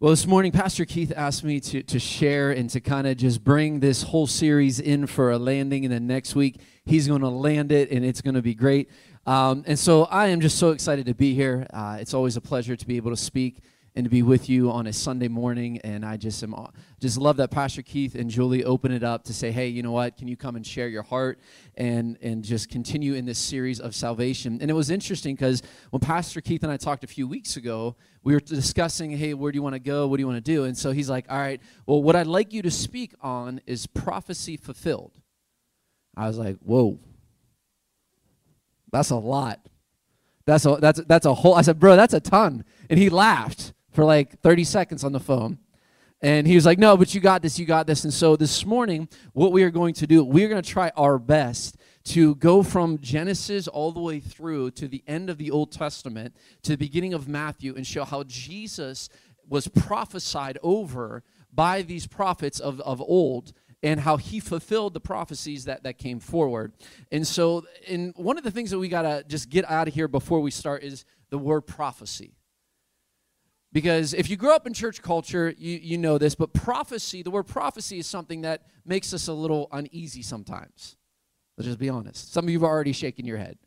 Well, this morning, Pastor Keith asked me to, to share and to kind of just bring this whole series in for a landing. And then next week, he's going to land it, and it's going to be great. Um, and so I am just so excited to be here. Uh, it's always a pleasure to be able to speak and to be with you on a Sunday morning. And I just am just love that Pastor Keith and Julie open it up to say, hey, you know what? Can you come and share your heart and and just continue in this series of salvation? And it was interesting because when Pastor Keith and I talked a few weeks ago, we were discussing, hey, where do you want to go? What do you want to do? And so he's like, all right, well, what I'd like you to speak on is prophecy fulfilled. I was like, whoa, that's a lot. That's a that's that's a whole. I said, bro, that's a ton. And he laughed for like 30 seconds on the phone. And he was like, No, but you got this, you got this. And so this morning, what we are going to do, we're going to try our best to go from Genesis all the way through to the end of the Old Testament, to the beginning of Matthew, and show how Jesus was prophesied over by these prophets of, of old and how he fulfilled the prophecies that, that came forward. And so, in one of the things that we got to just get out of here before we start is the word prophecy. Because if you grow up in church culture, you, you know this, but prophecy, the word prophecy is something that makes us a little uneasy sometimes. Let's just be honest. Some of you have already shaken your head.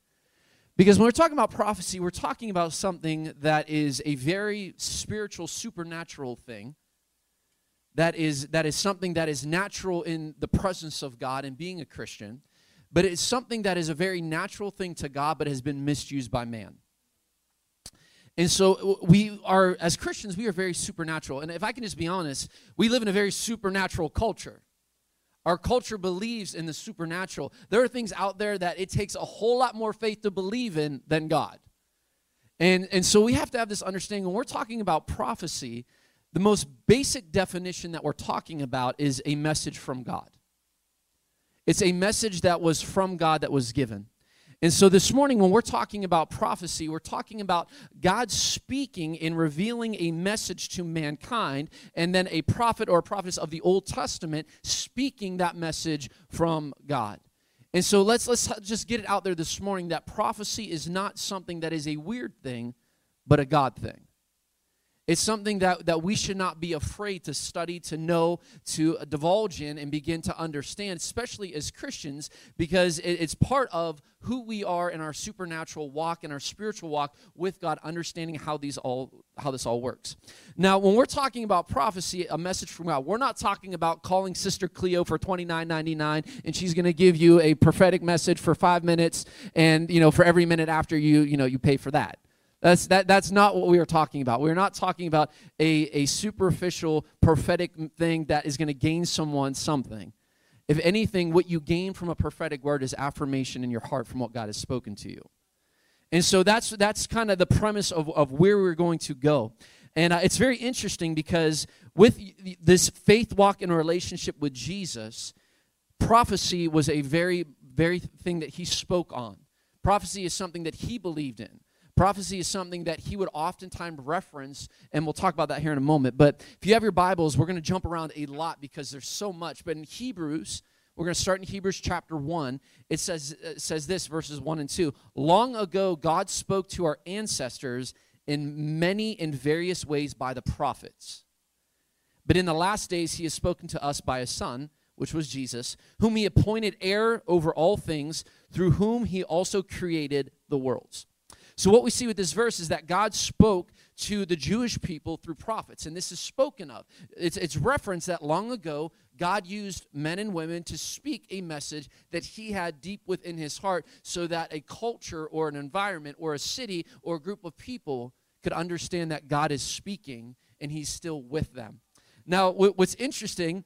Because when we're talking about prophecy, we're talking about something that is a very spiritual, supernatural thing. That is, that is something that is natural in the presence of God and being a Christian. But it's something that is a very natural thing to God, but has been misused by man. And so we are, as Christians, we are very supernatural. And if I can just be honest, we live in a very supernatural culture. Our culture believes in the supernatural. There are things out there that it takes a whole lot more faith to believe in than God. And, and so we have to have this understanding when we're talking about prophecy, the most basic definition that we're talking about is a message from God. It's a message that was from God that was given. And so this morning, when we're talking about prophecy, we're talking about God speaking and revealing a message to mankind, and then a prophet or a prophetess of the Old Testament speaking that message from God. And so let's let's just get it out there this morning that prophecy is not something that is a weird thing, but a God thing. It's something that, that we should not be afraid to study, to know, to divulge in, and begin to understand, especially as Christians, because it, it's part of who we are in our supernatural walk and our spiritual walk with God, understanding how these all how this all works. Now, when we're talking about prophecy, a message from God, we're not talking about calling Sister Cleo for twenty nine ninety nine, and she's going to give you a prophetic message for five minutes, and you know for every minute after you you know you pay for that. That's, that, that's not what we are talking about. We're not talking about a, a superficial prophetic thing that is going to gain someone something. If anything, what you gain from a prophetic word is affirmation in your heart from what God has spoken to you. And so that's, that's kind of the premise of, of where we're going to go. And uh, it's very interesting because with this faith walk in a relationship with Jesus, prophecy was a very, very thing that he spoke on. Prophecy is something that he believed in. Prophecy is something that he would oftentimes reference, and we'll talk about that here in a moment. But if you have your Bibles, we're going to jump around a lot because there's so much. But in Hebrews, we're going to start in Hebrews chapter 1. It says, it says this, verses 1 and 2. Long ago, God spoke to our ancestors in many and various ways by the prophets. But in the last days, he has spoken to us by a Son, which was Jesus, whom he appointed heir over all things, through whom he also created the worlds. So, what we see with this verse is that God spoke to the Jewish people through prophets, and this is spoken of. It's, it's referenced that long ago, God used men and women to speak a message that He had deep within His heart so that a culture or an environment or a city or a group of people could understand that God is speaking and He's still with them. Now, what's interesting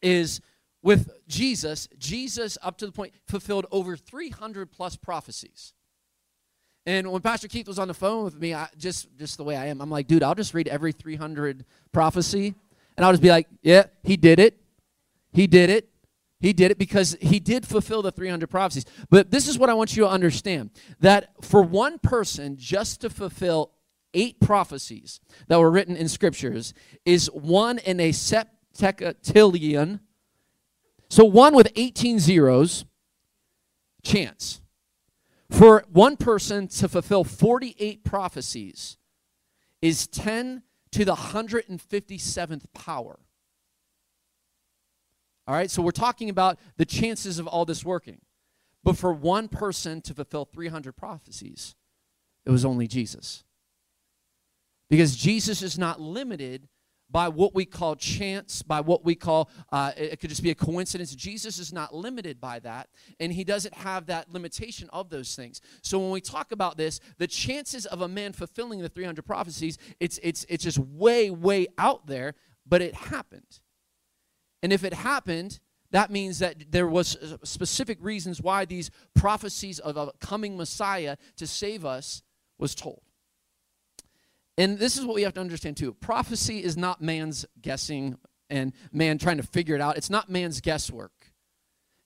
is with Jesus, Jesus, up to the point, fulfilled over 300 plus prophecies. And when Pastor Keith was on the phone with me, I, just just the way I am, I'm like, dude, I'll just read every 300 prophecy, and I'll just be like, yeah, he did it, he did it, he did it because he did fulfill the 300 prophecies. But this is what I want you to understand: that for one person just to fulfill eight prophecies that were written in scriptures is one in a septillion. So one with 18 zeros chance. For one person to fulfill 48 prophecies is 10 to the 157th power. All right, so we're talking about the chances of all this working. But for one person to fulfill 300 prophecies, it was only Jesus. Because Jesus is not limited by what we call chance, by what we call, uh, it could just be a coincidence. Jesus is not limited by that, and he doesn't have that limitation of those things. So when we talk about this, the chances of a man fulfilling the 300 prophecies, it's, it's, it's just way, way out there, but it happened. And if it happened, that means that there was specific reasons why these prophecies of a coming Messiah to save us was told. And this is what we have to understand too. Prophecy is not man's guessing and man trying to figure it out. It's not man's guesswork.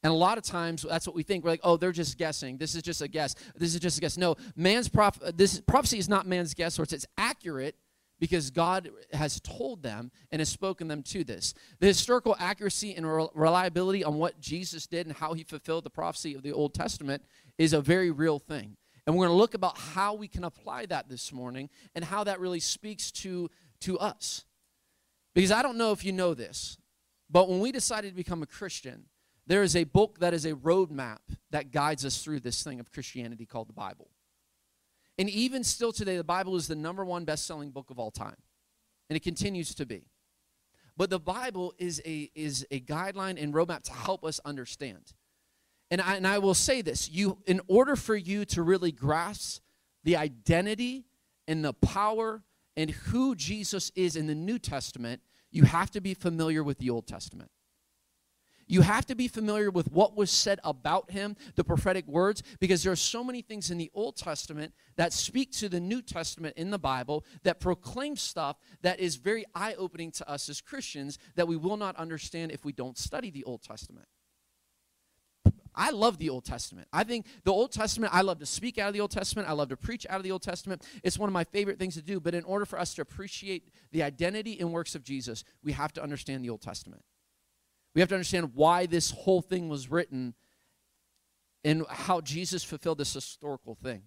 And a lot of times that's what we think. We're like, oh, they're just guessing. This is just a guess. This is just a guess. No, man's prof- this prophecy is not man's guesswork. It's accurate because God has told them and has spoken them to this. The historical accuracy and reliability on what Jesus did and how he fulfilled the prophecy of the Old Testament is a very real thing. And we're going to look about how we can apply that this morning and how that really speaks to, to us. Because I don't know if you know this, but when we decided to become a Christian, there is a book that is a roadmap that guides us through this thing of Christianity called the Bible. And even still today, the Bible is the number one best selling book of all time. And it continues to be. But the Bible is a, is a guideline and roadmap to help us understand. And I, and I will say this you, in order for you to really grasp the identity and the power and who Jesus is in the New Testament, you have to be familiar with the Old Testament. You have to be familiar with what was said about him, the prophetic words, because there are so many things in the Old Testament that speak to the New Testament in the Bible that proclaim stuff that is very eye opening to us as Christians that we will not understand if we don't study the Old Testament. I love the Old Testament. I think the Old Testament, I love to speak out of the Old Testament. I love to preach out of the Old Testament. It's one of my favorite things to do. But in order for us to appreciate the identity and works of Jesus, we have to understand the Old Testament. We have to understand why this whole thing was written and how Jesus fulfilled this historical thing.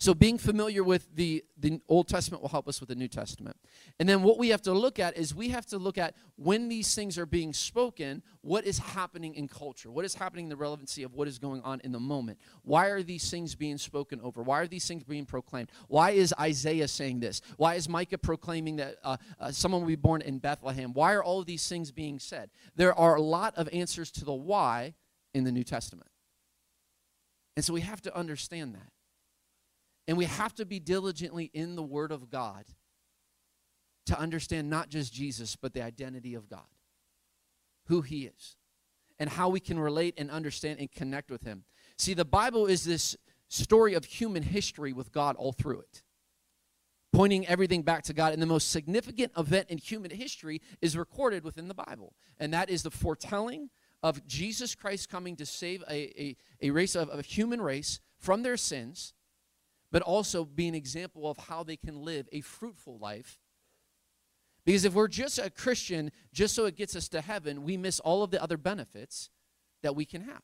So being familiar with the, the Old Testament will help us with the New Testament. And then what we have to look at is we have to look at when these things are being spoken, what is happening in culture? What is happening in the relevancy of what is going on in the moment? Why are these things being spoken over? Why are these things being proclaimed? Why is Isaiah saying this? Why is Micah proclaiming that uh, uh, someone will be born in Bethlehem? Why are all of these things being said? There are a lot of answers to the why in the New Testament. And so we have to understand that. And we have to be diligently in the Word of God to understand not just Jesus, but the identity of God, who He is, and how we can relate and understand and connect with Him. See, the Bible is this story of human history with God all through it, pointing everything back to God. And the most significant event in human history is recorded within the Bible, and that is the foretelling of Jesus Christ coming to save a, a, a race of, of a human race from their sins but also be an example of how they can live a fruitful life. Because if we're just a Christian, just so it gets us to heaven, we miss all of the other benefits that we can have.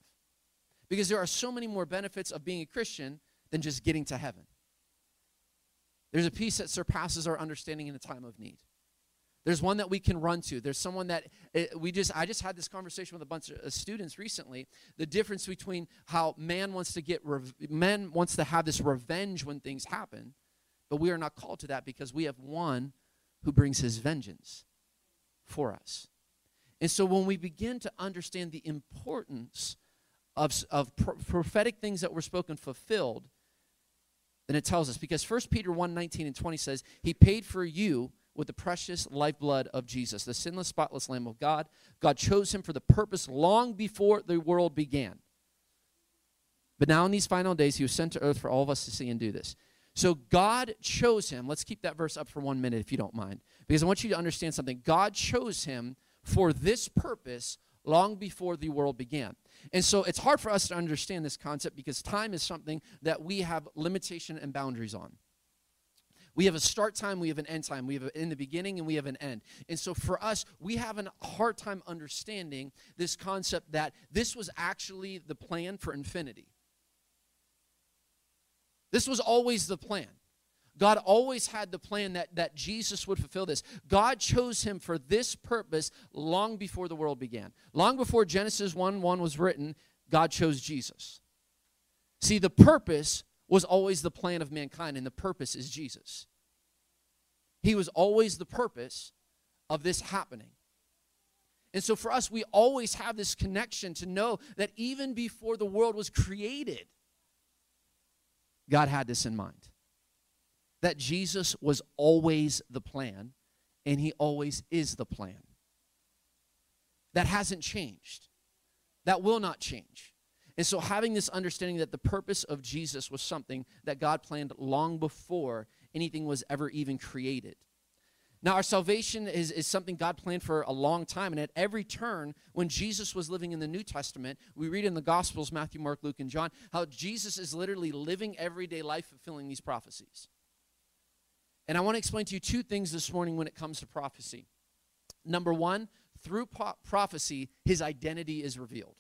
Because there are so many more benefits of being a Christian than just getting to heaven. There's a peace that surpasses our understanding in a time of need. There's one that we can run to. There's someone that eh, we just, I just had this conversation with a bunch of uh, students recently. The difference between how man wants to get, man wants to have this revenge when things happen, but we are not called to that because we have one who brings his vengeance for us. And so when we begin to understand the importance of, of pro- prophetic things that were spoken fulfilled, then it tells us because 1 Peter 1 19 and 20 says, He paid for you with the precious lifeblood of Jesus, the sinless, spotless Lamb of God. God chose him for the purpose long before the world began. But now, in these final days, he was sent to earth for all of us to see and do this. So, God chose him. Let's keep that verse up for one minute, if you don't mind, because I want you to understand something. God chose him for this purpose long before the world began. And so, it's hard for us to understand this concept because time is something that we have limitation and boundaries on. We have a start time, we have an end time. We have in the beginning and we have an end. And so for us, we have a hard time understanding this concept that this was actually the plan for infinity. This was always the plan. God always had the plan that, that Jesus would fulfill this. God chose him for this purpose long before the world began. Long before Genesis 1 1 was written, God chose Jesus. See, the purpose was always the plan of mankind, and the purpose is Jesus. He was always the purpose of this happening. And so for us, we always have this connection to know that even before the world was created, God had this in mind. That Jesus was always the plan, and He always is the plan. That hasn't changed. That will not change. And so, having this understanding that the purpose of Jesus was something that God planned long before anything was ever even created. Now, our salvation is, is something God planned for a long time. And at every turn, when Jesus was living in the New Testament, we read in the Gospels Matthew, Mark, Luke, and John how Jesus is literally living everyday life fulfilling these prophecies. And I want to explain to you two things this morning when it comes to prophecy. Number one, through po- prophecy, his identity is revealed.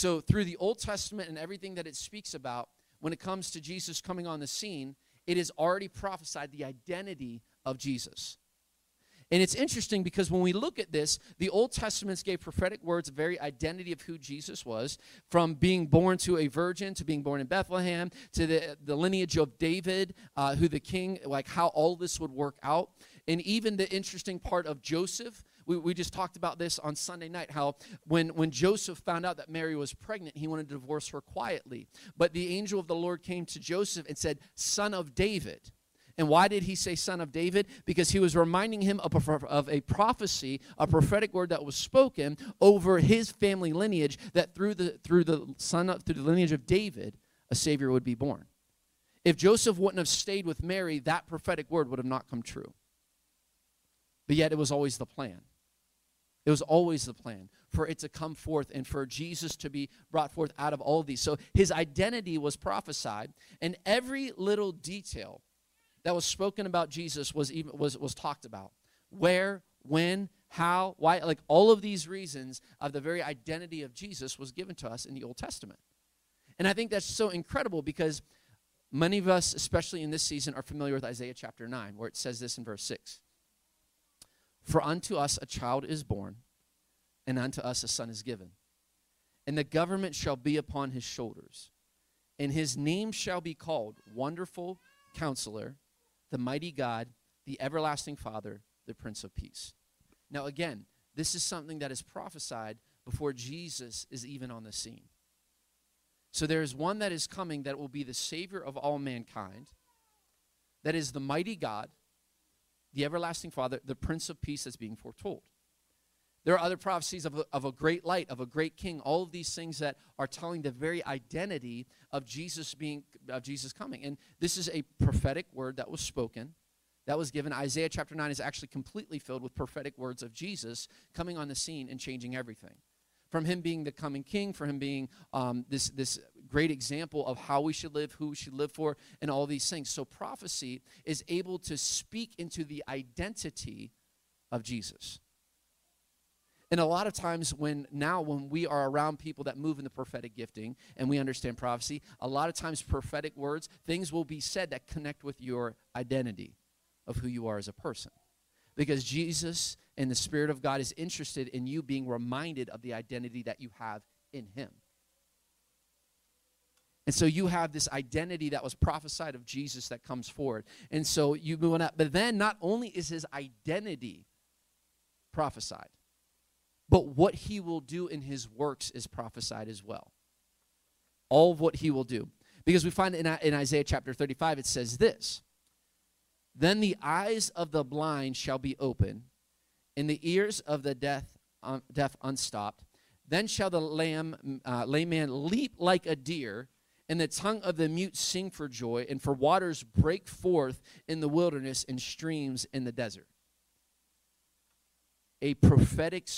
So, through the Old Testament and everything that it speaks about, when it comes to Jesus coming on the scene, it is already prophesied the identity of Jesus. And it's interesting because when we look at this, the Old Testaments gave prophetic words, a very identity of who Jesus was, from being born to a virgin, to being born in Bethlehem, to the, the lineage of David, uh, who the king, like how all this would work out. And even the interesting part of Joseph, we, we just talked about this on Sunday night, how when, when Joseph found out that Mary was pregnant, he wanted to divorce her quietly. But the angel of the Lord came to Joseph and said, Son of David. And why did he say son of David? Because he was reminding him of a, of a, prophecy, a prophetic word that was spoken over his family lineage that through the through the son of, through the lineage of David, a savior would be born. If Joseph wouldn't have stayed with Mary, that prophetic word would have not come true. But yet it was always the plan. It was always the plan for it to come forth and for Jesus to be brought forth out of all of these. So his identity was prophesied, and every little detail that was spoken about Jesus was even was was talked about. Where, when, how, why, like all of these reasons of the very identity of Jesus was given to us in the Old Testament. And I think that's so incredible because many of us, especially in this season, are familiar with Isaiah chapter 9, where it says this in verse 6 For unto us a child is born, and unto us a son is given. And the government shall be upon his shoulders, and his name shall be called Wonderful Counselor the mighty God, the everlasting Father, the Prince of Peace. Now, again, this is something that is prophesied before Jesus is even on the scene. So there is one that is coming that will be the Savior of all mankind, that is the mighty God, the everlasting Father, the Prince of Peace that's being foretold. There are other prophecies of a, of a great light, of a great king, all of these things that are telling the very identity of Jesus being of Jesus coming. And this is a prophetic word that was spoken, that was given. Isaiah chapter 9 is actually completely filled with prophetic words of Jesus coming on the scene and changing everything. From him being the coming king, for him being um, this, this great example of how we should live, who we should live for, and all these things. So prophecy is able to speak into the identity of Jesus. And a lot of times, when now, when we are around people that move in the prophetic gifting and we understand prophecy, a lot of times, prophetic words, things will be said that connect with your identity of who you are as a person. Because Jesus and the Spirit of God is interested in you being reminded of the identity that you have in Him. And so you have this identity that was prophesied of Jesus that comes forward. And so you move on up. But then not only is his identity prophesied, but what he will do in his works is prophesied as well. All of what he will do. Because we find in, in Isaiah chapter 35, it says this Then the eyes of the blind shall be open, and the ears of the deaf, um, deaf unstopped. Then shall the lamb, uh, layman leap like a deer, and the tongue of the mute sing for joy, and for waters break forth in the wilderness and streams in the desert. A prophetic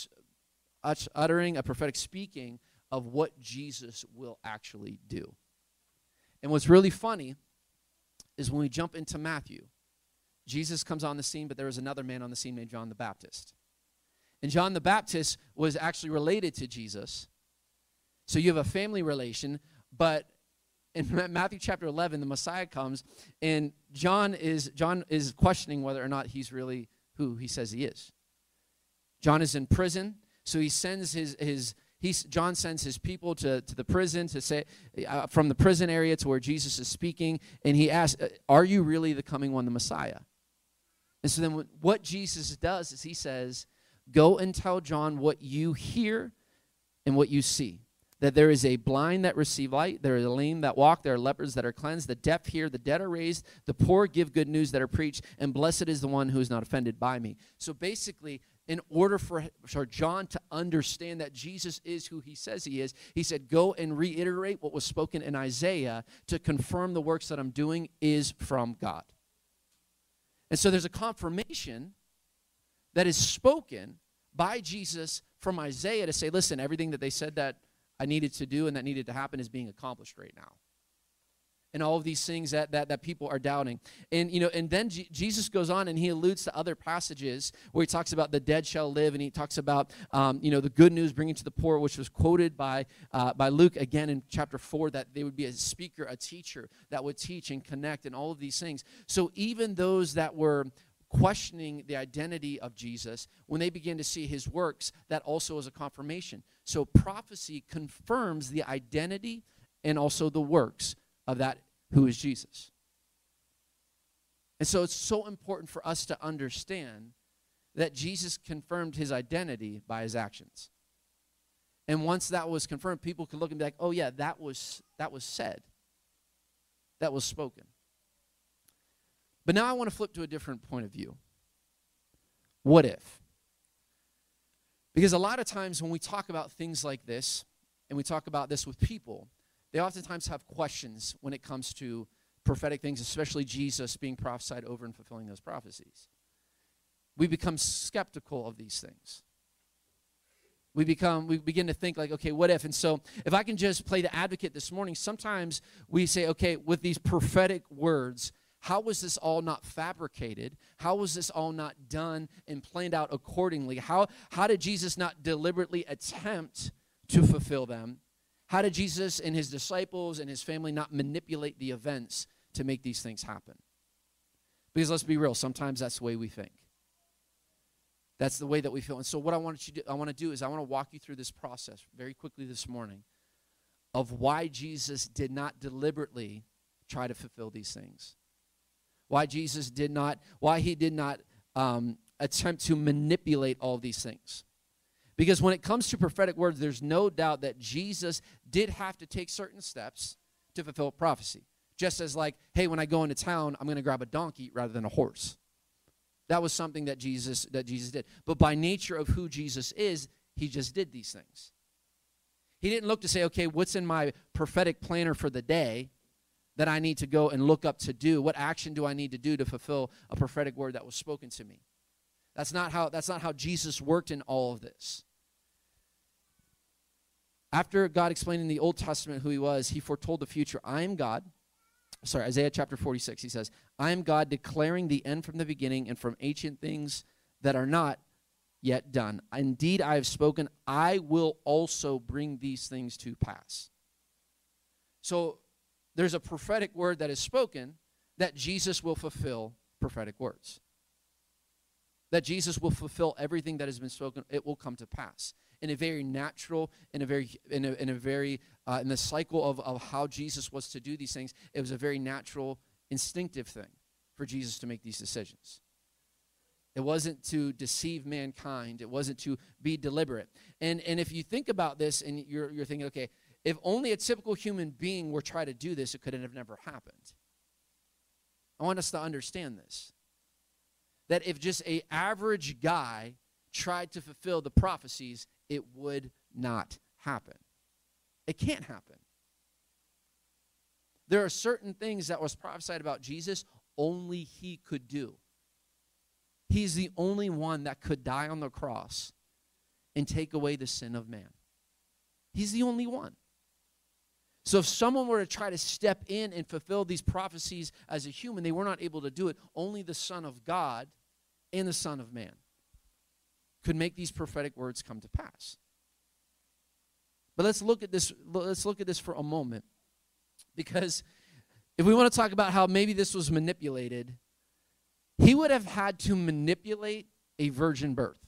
uttering a prophetic speaking of what Jesus will actually do. And what's really funny is when we jump into Matthew, Jesus comes on the scene, but there was another man on the scene named John the Baptist. And John the Baptist was actually related to Jesus. So you have a family relation, but in Matthew chapter 11, the Messiah comes, and John is John is questioning whether or not he's really who he says he is. John is in prison, so he sends his his he's, John sends his people to, to the prison to say uh, from the prison area to where Jesus is speaking, and he asks, uh, "Are you really the coming one, the Messiah?" And so then, what Jesus does is he says, "Go and tell John what you hear and what you see." That there is a blind that receive light, there are lame that walk, there are lepers that are cleansed, the deaf hear, the dead are raised, the poor give good news that are preached, and blessed is the one who is not offended by me. So basically, in order for, for John to understand that Jesus is who he says he is, he said, Go and reiterate what was spoken in Isaiah to confirm the works that I'm doing is from God. And so there's a confirmation that is spoken by Jesus from Isaiah to say, Listen, everything that they said that I needed to do and that needed to happen is being accomplished right now. And all of these things that, that, that people are doubting. And, you know, and then G- Jesus goes on and he alludes to other passages where he talks about the dead shall live and he talks about, um, you know, the good news bringing to the poor, which was quoted by, uh, by Luke again in chapter 4, that they would be a speaker, a teacher that would teach and connect and all of these things. So even those that were questioning the identity of Jesus, when they begin to see his works, that also is a confirmation. So prophecy confirms the identity and also the works of that who is Jesus. And so it's so important for us to understand that Jesus confirmed his identity by his actions. And once that was confirmed, people could look and be like, "Oh yeah, that was that was said. That was spoken." But now I want to flip to a different point of view. What if? Because a lot of times when we talk about things like this, and we talk about this with people, they oftentimes have questions when it comes to prophetic things, especially Jesus being prophesied over and fulfilling those prophecies. We become skeptical of these things. We become we begin to think like, okay, what if? And so if I can just play the advocate this morning, sometimes we say, okay, with these prophetic words, how was this all not fabricated? How was this all not done and planned out accordingly? How, how did Jesus not deliberately attempt to fulfill them? How did Jesus and his disciples and his family not manipulate the events to make these things happen? Because let's be real, sometimes that's the way we think. That's the way that we feel. And so what I want you to, I want to do is I want to walk you through this process very quickly this morning of why Jesus did not deliberately try to fulfill these things why Jesus did not, why he did not um, attempt to manipulate all these things. Because when it comes to prophetic words, there's no doubt that Jesus did have to take certain steps to fulfill prophecy. Just as, like, hey, when I go into town, I'm going to grab a donkey rather than a horse. That was something that Jesus that Jesus did. But by nature of who Jesus is, he just did these things. He didn't look to say, okay, what's in my prophetic planner for the day? That I need to go and look up to do? What action do I need to do to fulfill a prophetic word that was spoken to me? That's not how that's not how Jesus worked in all of this. After God explained in the Old Testament who he was, he foretold the future. I am God. Sorry, Isaiah chapter 46, he says, I am God declaring the end from the beginning and from ancient things that are not yet done. Indeed, I have spoken, I will also bring these things to pass. So there's a prophetic word that is spoken that Jesus will fulfill prophetic words. That Jesus will fulfill everything that has been spoken, it will come to pass in a very natural, in a very, in a, in a very, uh, in the cycle of, of how Jesus was to do these things, it was a very natural, instinctive thing for Jesus to make these decisions. It wasn't to deceive mankind. It wasn't to be deliberate. And, and if you think about this and you're, you're thinking, okay, if only a typical human being were trying to do this, it could have never happened. I want us to understand this. That if just a average guy tried to fulfill the prophecies, it would not happen. It can't happen. There are certain things that was prophesied about Jesus only he could do. He's the only one that could die on the cross and take away the sin of man. He's the only one. So if someone were to try to step in and fulfill these prophecies as a human, they were not able to do it. Only the Son of God and the Son of Man could make these prophetic words come to pass. But let's look at this let's look at this for a moment. Because if we want to talk about how maybe this was manipulated, he would have had to manipulate a virgin birth.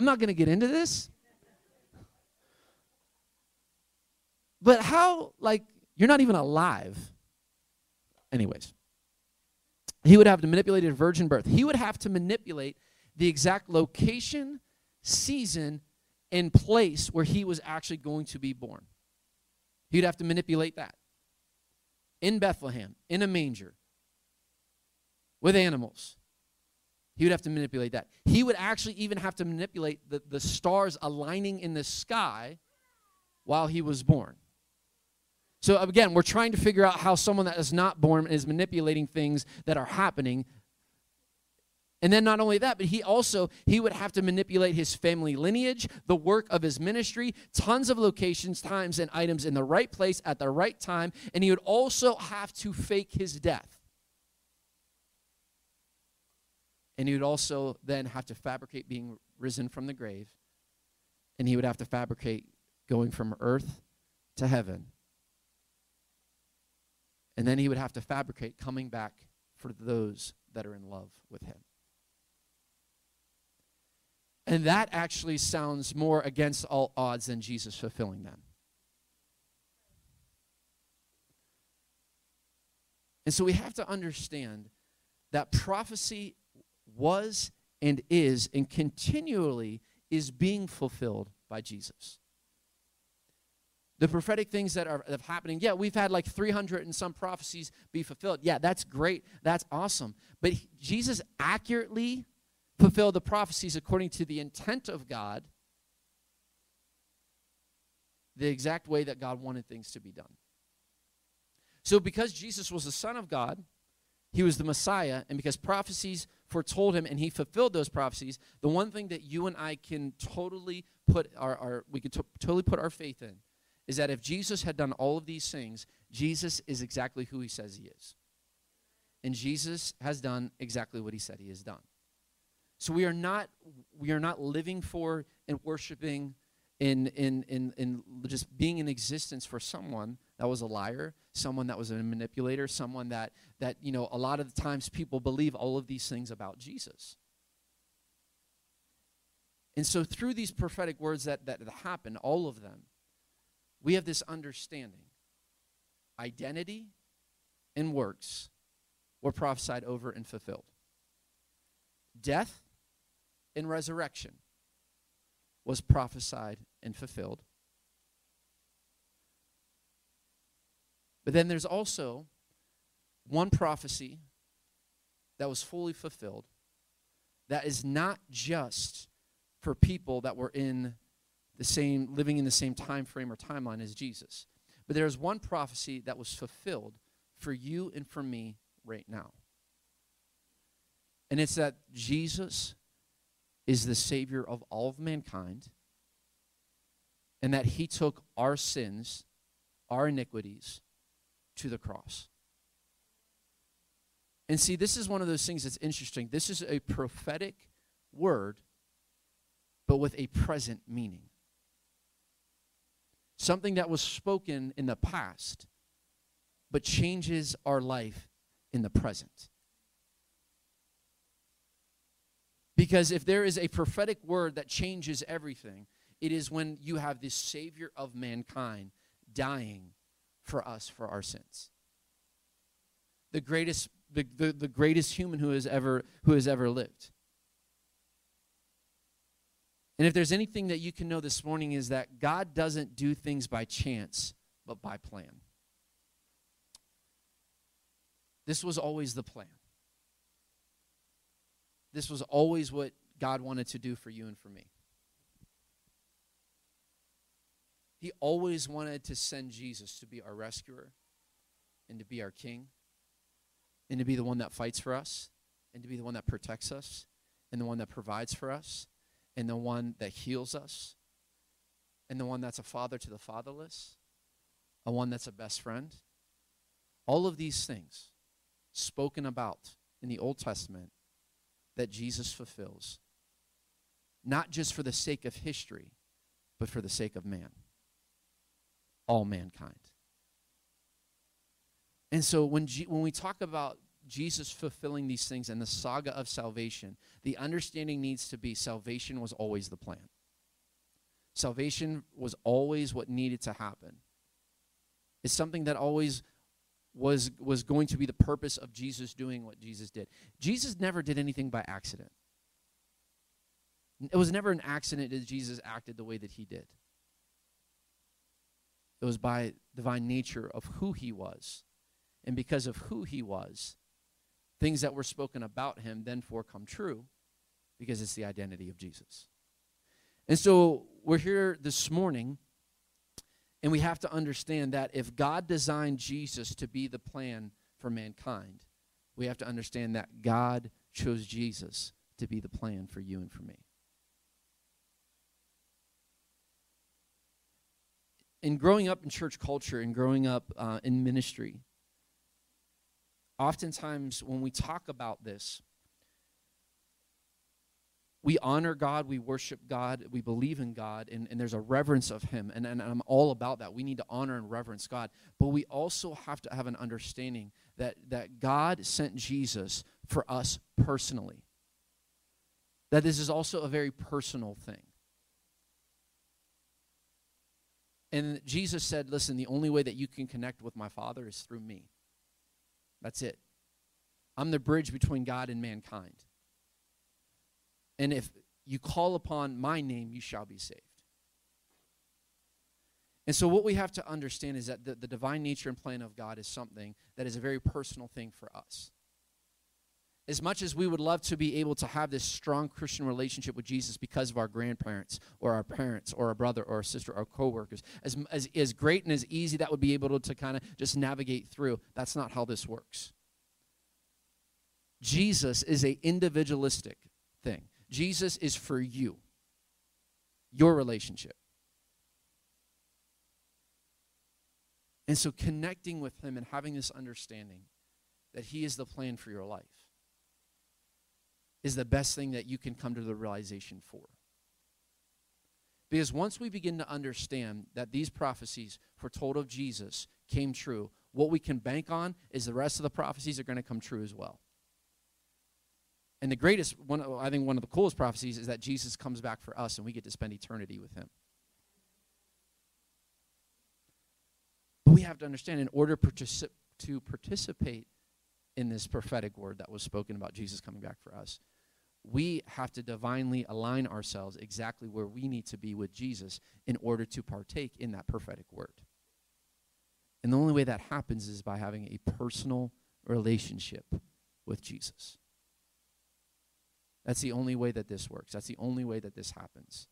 I'm not going to get into this. But how, like, you're not even alive. Anyways, he would have to manipulate a virgin birth. He would have to manipulate the exact location, season, and place where he was actually going to be born. He'd have to manipulate that. In Bethlehem, in a manger, with animals. He would have to manipulate that. He would actually even have to manipulate the, the stars aligning in the sky while he was born. So again, we're trying to figure out how someone that is not born is manipulating things that are happening. And then not only that, but he also he would have to manipulate his family lineage, the work of his ministry, tons of locations, times and items in the right place at the right time, and he would also have to fake his death. And he would also then have to fabricate being risen from the grave, and he would have to fabricate going from earth to heaven and then he would have to fabricate coming back for those that are in love with him. And that actually sounds more against all odds than Jesus fulfilling them. And so we have to understand that prophecy was and is and continually is being fulfilled by Jesus. The prophetic things that are, that are happening yeah we've had like 300 and some prophecies be fulfilled. Yeah that's great. That's awesome. But he, jesus accurately fulfilled the prophecies according to the intent of god the exact way that god wanted things to be done. So because jesus was the son of god he was the messiah and because prophecies foretold him and he fulfilled those prophecies the one thing that you and i can totally put our, our we can totally put our faith in is that if Jesus had done all of these things, Jesus is exactly who he says he is. And Jesus has done exactly what he said he has done. So we are not we are not living for and worshiping in in in in just being in existence for someone that was a liar, someone that was a manipulator, someone that that you know a lot of the times people believe all of these things about Jesus. And so through these prophetic words that that happen, all of them, we have this understanding identity and works were prophesied over and fulfilled. Death and resurrection was prophesied and fulfilled. But then there's also one prophecy that was fully fulfilled that is not just for people that were in the same living in the same time frame or timeline as Jesus. But there is one prophecy that was fulfilled for you and for me right now. And it's that Jesus is the savior of all of mankind and that he took our sins, our iniquities to the cross. And see, this is one of those things that's interesting. This is a prophetic word, but with a present meaning something that was spoken in the past, but changes our life in the present. Because if there is a prophetic word that changes everything, it is when you have this Savior of mankind dying for us for our sins. The greatest, the, the, the greatest human who has ever who has ever lived. And if there's anything that you can know this morning is that God doesn't do things by chance, but by plan. This was always the plan. This was always what God wanted to do for you and for me. He always wanted to send Jesus to be our rescuer and to be our king and to be the one that fights for us and to be the one that protects us and the one that provides for us and the one that heals us, and the one that's a father to the fatherless, a one that's a best friend. All of these things spoken about in the Old Testament that Jesus fulfills, not just for the sake of history, but for the sake of man, all mankind. And so when, G- when we talk about Jesus fulfilling these things and the saga of salvation, the understanding needs to be salvation was always the plan. Salvation was always what needed to happen. It's something that always was, was going to be the purpose of Jesus doing what Jesus did. Jesus never did anything by accident. It was never an accident that Jesus acted the way that he did. It was by divine nature of who he was. And because of who he was, things that were spoken about him then for come true because it's the identity of Jesus. And so we're here this morning, and we have to understand that if God designed Jesus to be the plan for mankind, we have to understand that God chose Jesus to be the plan for you and for me. In growing up in church culture and growing up uh, in ministry, oftentimes when we talk about this, we honor God, we worship God, we believe in God, and, and there's a reverence of Him. And, and I'm all about that. We need to honor and reverence God. But we also have to have an understanding that, that God sent Jesus for us personally. That this is also a very personal thing. And Jesus said, Listen, the only way that you can connect with my Father is through me. That's it. I'm the bridge between God and mankind. And if you call upon my name, you shall be saved. And so, what we have to understand is that the, the, divine nature and plan of God is something that is a very personal thing for us. As much as we would love to be able to have this strong Christian relationship with Jesus because of our grandparents or our parents or a brother or a sister or coworkers, as, as, as great and as easy that would be able to, to kind of just navigate through, that's not how this works. Jesus is a individualistic thing. Jesus is for you. Your relationship. And so connecting with him and having this understanding that he is the plan for your life is the best thing that you can come to the realization for. Because once we begin to understand that these prophecies foretold of Jesus came true, what we can bank on is the rest of the prophecies are going to come true as well. And the greatest one, I think one of the coolest prophecies is that Jesus comes back for us and we get to spend eternity with him. But we have to understand in order particip- to participate in this prophetic word that was spoken about Jesus coming back for us, we have to divinely align ourselves exactly where we need to be with Jesus in order to partake in that prophetic word. And the only way that happens is by having a personal relationship with Jesus. That's the only way that this works. That's the only way that this happens.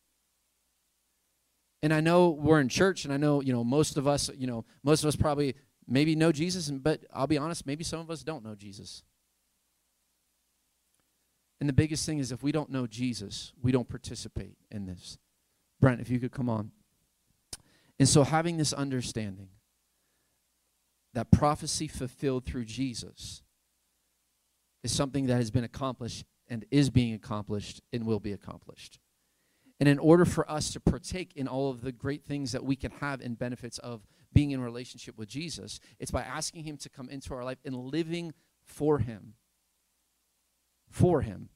And I know we're in church, and I know, you know, most of us, you know, most of us probably maybe know Jesus, but I'll be honest, maybe some of us don't know Jesus. And the biggest thing is if we don't know Jesus, we don't participate in this. Brent, if you could come on. And so having this understanding that prophecy fulfilled through Jesus is something that has been accomplished and is being accomplished and will be accomplished. And in order for us to partake in all of the great things that we can have and benefits of being in relationship with Jesus, it's by asking Him to come into our life and living for Him. For Him.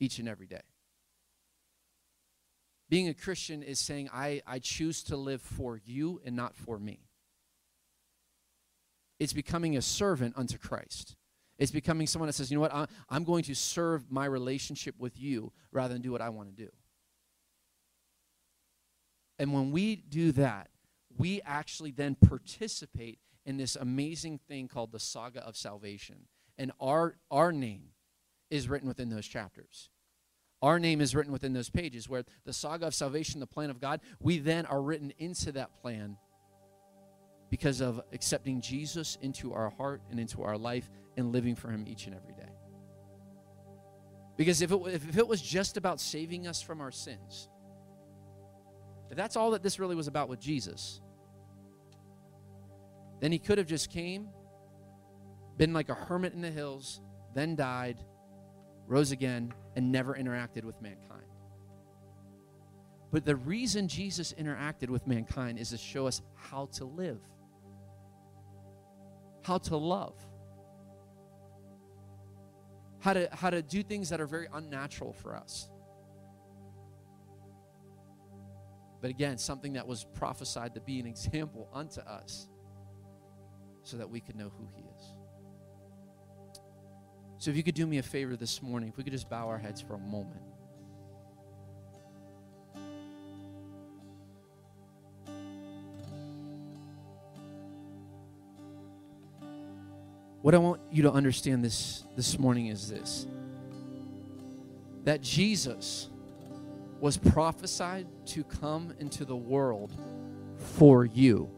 Each and every day. Being a Christian is saying, I, I choose to live for you and not for me. It's becoming a servant unto Christ. It's becoming someone that says, you know what, I'm going to serve my relationship with you rather than do what I want to do. And when we do that, we actually then participate in this amazing thing called the saga of salvation. And our, our name is written within those chapters. Our name is written within those pages where the saga of salvation, the plan of God, we then are written into that plan because of accepting Jesus into our heart and into our life and living for Him each and every day. Because if it, if it was just about saving us from our sins, if that's all that this really was about with Jesus, then He could have just came, been like a hermit in the hills, then died, rose again, and never interacted with mankind. But the reason Jesus interacted with mankind is to show us how to live, how to love, how to, how to do things that are very unnatural for us. But again, something that was prophesied to be an example unto us so that we could know who He is. So, if you could do me a favor this morning, if we could just bow our heads for a moment. What I want you to understand this, this morning is this that Jesus was prophesied to come into the world for you.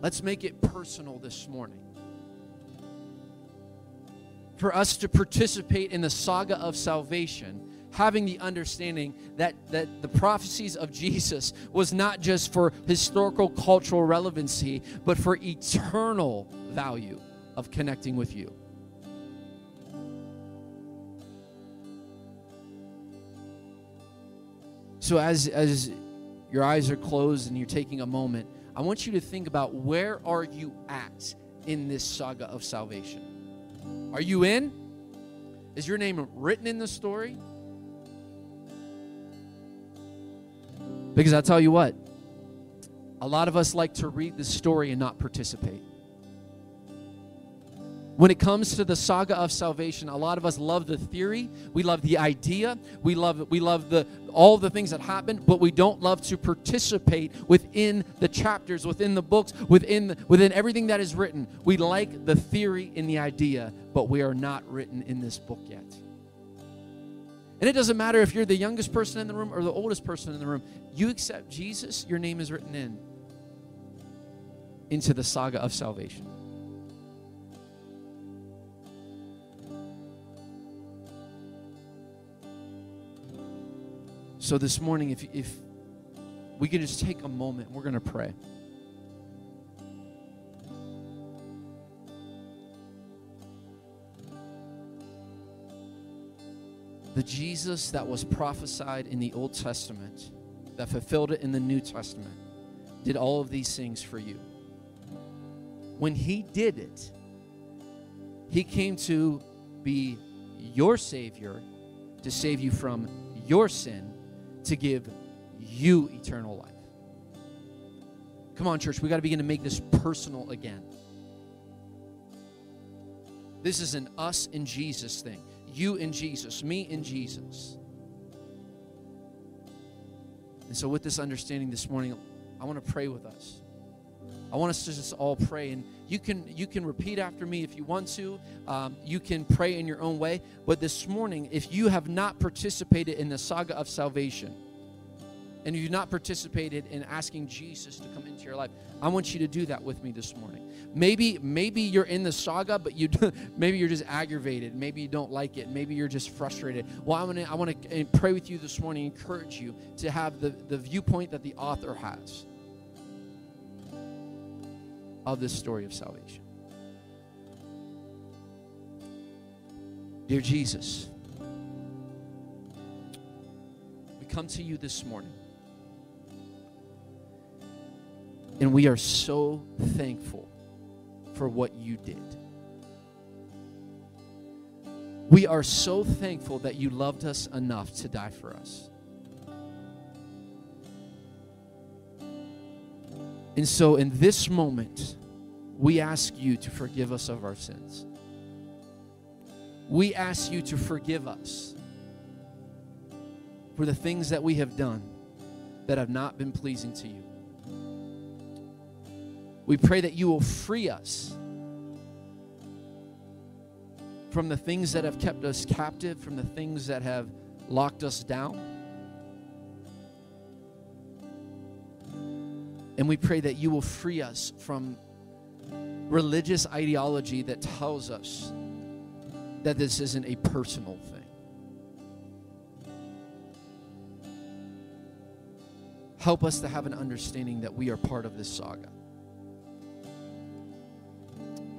Let's make it personal this morning. For us to participate in the saga of salvation, having the understanding that, that the prophecies of Jesus was not just for historical cultural relevancy, but for eternal value of connecting with you. So as as your eyes are closed and you're taking a moment, I want you to think about where are you at in this saga of salvation? Are you in? Is your name written in the story? Because I tell you what, a lot of us like to read the story and not participate. When it comes to the saga of salvation, a lot of us love the theory, we love the idea, we love we love the all the things that happen, but we don't love to participate within the chapters, within the books, within within everything that is written. We like the theory and the idea, but we are not written in this book yet. And it doesn't matter if you're the youngest person in the room or the oldest person in the room. You accept Jesus, your name is written in into the saga of salvation. So this morning, if, if we can just take a moment, we're going to pray. The Jesus that was prophesied in the Old Testament, that fulfilled it in the New Testament, did all of these things for you. When he did it, he came to be your Savior, to save you from your sin, to give you eternal life. Come on, church, we got to begin to make this personal again. This is an us and Jesus thing. You in Jesus, me in Jesus. And so, with this understanding this morning, I want to pray with us. I want us to just all pray, and you can you can repeat after me if you want to. Um, you can pray in your own way. But this morning, if you have not participated in the saga of salvation, and you've not participated in asking Jesus to come into your life, I want you to do that with me this morning. Maybe maybe you're in the saga, but you maybe you're just aggravated. Maybe you don't like it. Maybe you're just frustrated. Well, I want to I want to pray with you this morning, encourage you to have the, the viewpoint that the author has of this story of salvation. Dear Jesus, we come to you this morning. And we are so thankful for what you did. We are so thankful that you loved us enough to die for us. And so, in this moment, we ask you to forgive us of our sins. We ask you to forgive us for the things that we have done that have not been pleasing to you. We pray that you will free us from the things that have kept us captive, from the things that have locked us down. And we pray that you will free us from religious ideology that tells us that this isn't a personal thing. Help us to have an understanding that we are part of this saga.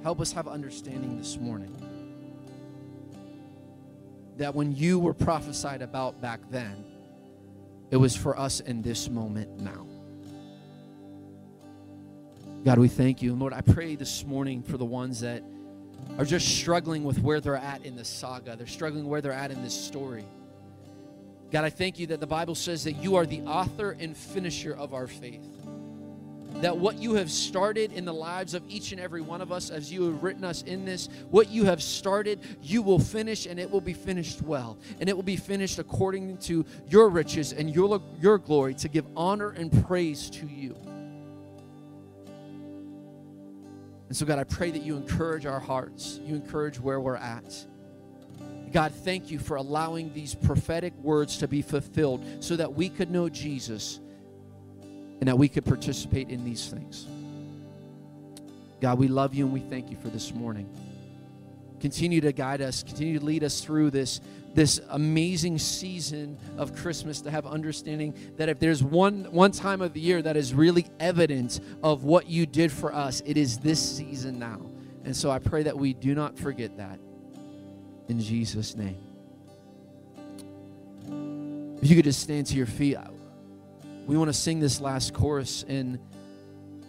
Help us have understanding this morning that when you were prophesied about back then, it was for us in this moment now. God, we thank you. And Lord, I pray this morning for the ones that are just struggling with where they're at in the saga. They're struggling where they're at in this story. God, I thank you that the Bible says that you are the author and finisher of our faith. That what you have started in the lives of each and every one of us, as you have written us in this, what you have started, you will finish and it will be finished well. And it will be finished according to your riches and your, your glory to give honor and praise to you. And so, God, I pray that you encourage our hearts, you encourage where we're at. God, thank you for allowing these prophetic words to be fulfilled so that we could know Jesus and that we could participate in these things. God, we love you and we thank you for this morning. Continue to guide us, continue to lead us through this, this amazing season of Christmas to have understanding that if there's one, one time of the year that is really evidence of what you did for us, it is this season now. And so I pray that we do not forget that in Jesus' name. If you could just stand to your feet, we want to sing this last chorus. And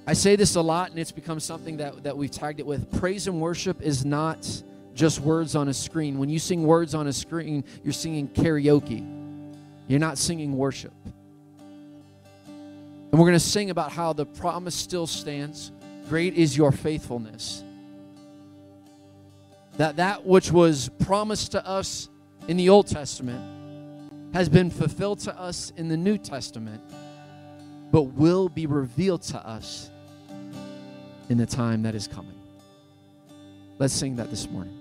I say this a lot, and it's become something that, that we've tagged it with. Praise and worship is not just words on a screen. When you sing words on a screen, you're singing karaoke, you're not singing worship. And we're going to sing about how the promise still stands. Great is your faithfulness that that which was promised to us in the Old Testament has been fulfilled to us in the New Testament, but will be revealed to us in the time that is coming. Let's sing that this morning.